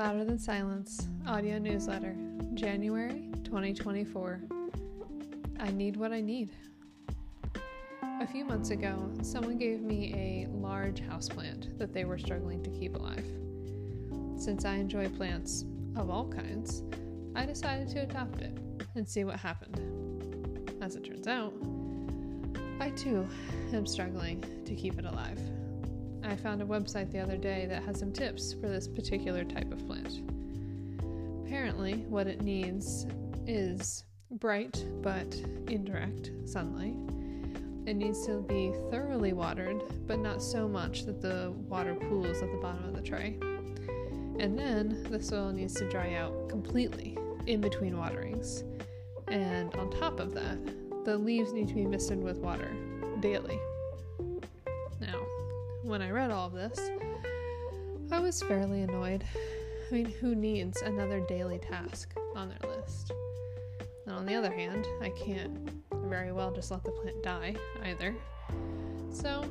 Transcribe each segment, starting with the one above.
Louder Than Silence audio newsletter, January 2024. I need what I need. A few months ago, someone gave me a large houseplant that they were struggling to keep alive. Since I enjoy plants of all kinds, I decided to adopt it and see what happened. As it turns out, I too am struggling to keep it alive. I found a website the other day that has some tips for this particular type of plant. Apparently, what it needs is bright but indirect sunlight. It needs to be thoroughly watered, but not so much that the water pools at the bottom of the tray. And then the soil needs to dry out completely in between waterings. And on top of that, the leaves need to be misted with water daily. When I read all of this, I was fairly annoyed. I mean, who needs another daily task on their list? And on the other hand, I can't very well just let the plant die either. So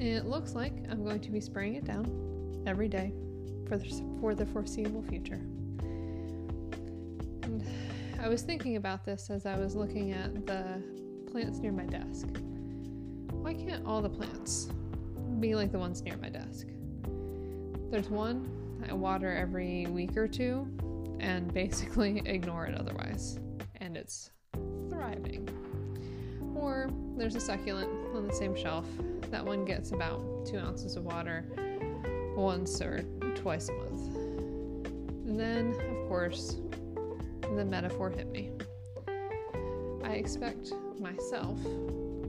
it looks like I'm going to be spraying it down every day for the, for the foreseeable future. And I was thinking about this as I was looking at the plants near my desk. Why can't all the plants be like the ones near my desk? There's one I water every week or two and basically ignore it otherwise, and it's thriving. Or there's a succulent on the same shelf. That one gets about two ounces of water once or twice a month. And then, of course, the metaphor hit me. I expect myself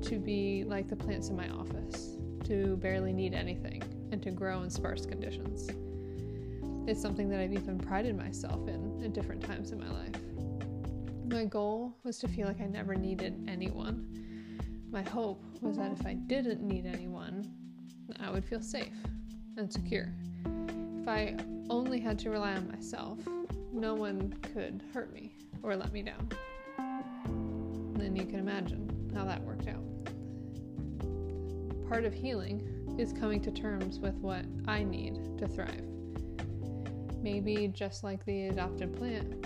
to be like the plants in my office, to barely need anything, and to grow in sparse conditions. It's something that I've even prided myself in at different times in my life. My goal was to feel like I never needed anyone. My hope was that if I didn't need anyone, I would feel safe and secure. If I only had to rely on myself, no one could hurt me or let me down. then you can imagine how that worked out. Part of healing is coming to terms with what I need to thrive. Maybe just like the adopted plant,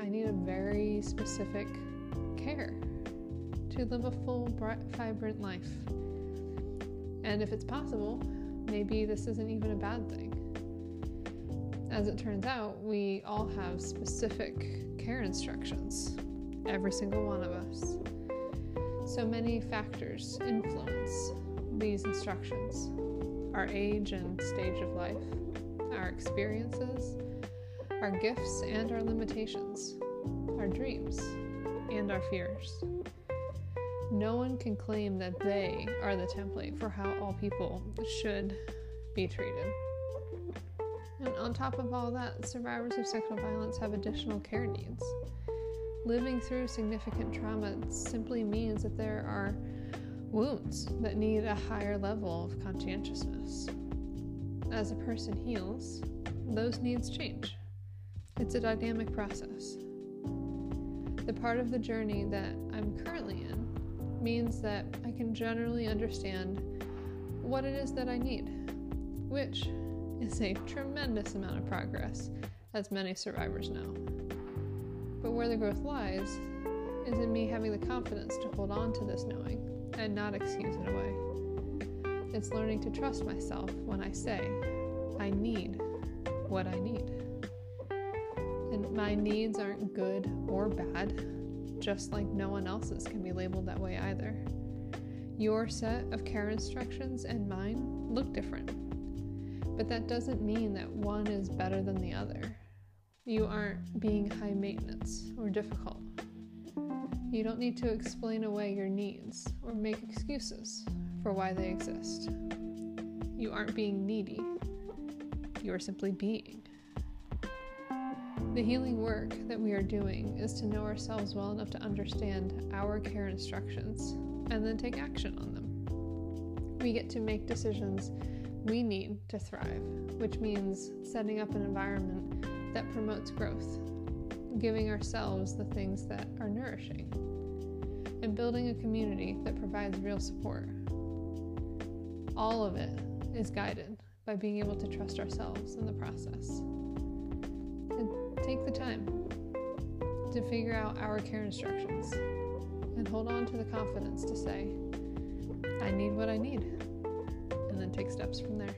I need a very specific care to live a full, bright, vibrant life. And if it's possible, maybe this isn't even a bad thing. As it turns out, we all have specific care instructions, every single one of us. So many factors influence these instructions our age and stage of life, our experiences, our gifts and our limitations, our dreams and our fears. No one can claim that they are the template for how all people should be treated. And on top of all that, survivors of sexual violence have additional care needs. Living through significant trauma simply means that there are wounds that need a higher level of conscientiousness. As a person heals, those needs change. It's a dynamic process. The part of the journey that I'm currently in means that I can generally understand what it is that I need, which is a tremendous amount of progress, as many survivors know. But where the growth lies is in me having the confidence to hold on to this knowing and not excuse it away. It's learning to trust myself when I say, I need what I need. And my needs aren't good or bad, just like no one else's can be labeled that way either. Your set of care instructions and mine look different but that doesn't mean that one is better than the other. You aren't being high maintenance or difficult. You don't need to explain away your needs or make excuses for why they exist. You aren't being needy. You are simply being. The healing work that we are doing is to know ourselves well enough to understand our care instructions and then take action on them. We get to make decisions we need to thrive, which means setting up an environment that promotes growth, giving ourselves the things that are nourishing, and building a community that provides real support. All of it is guided by being able to trust ourselves in the process. And take the time to figure out our care instructions and hold on to the confidence to say, I need what I need, and then take steps from there.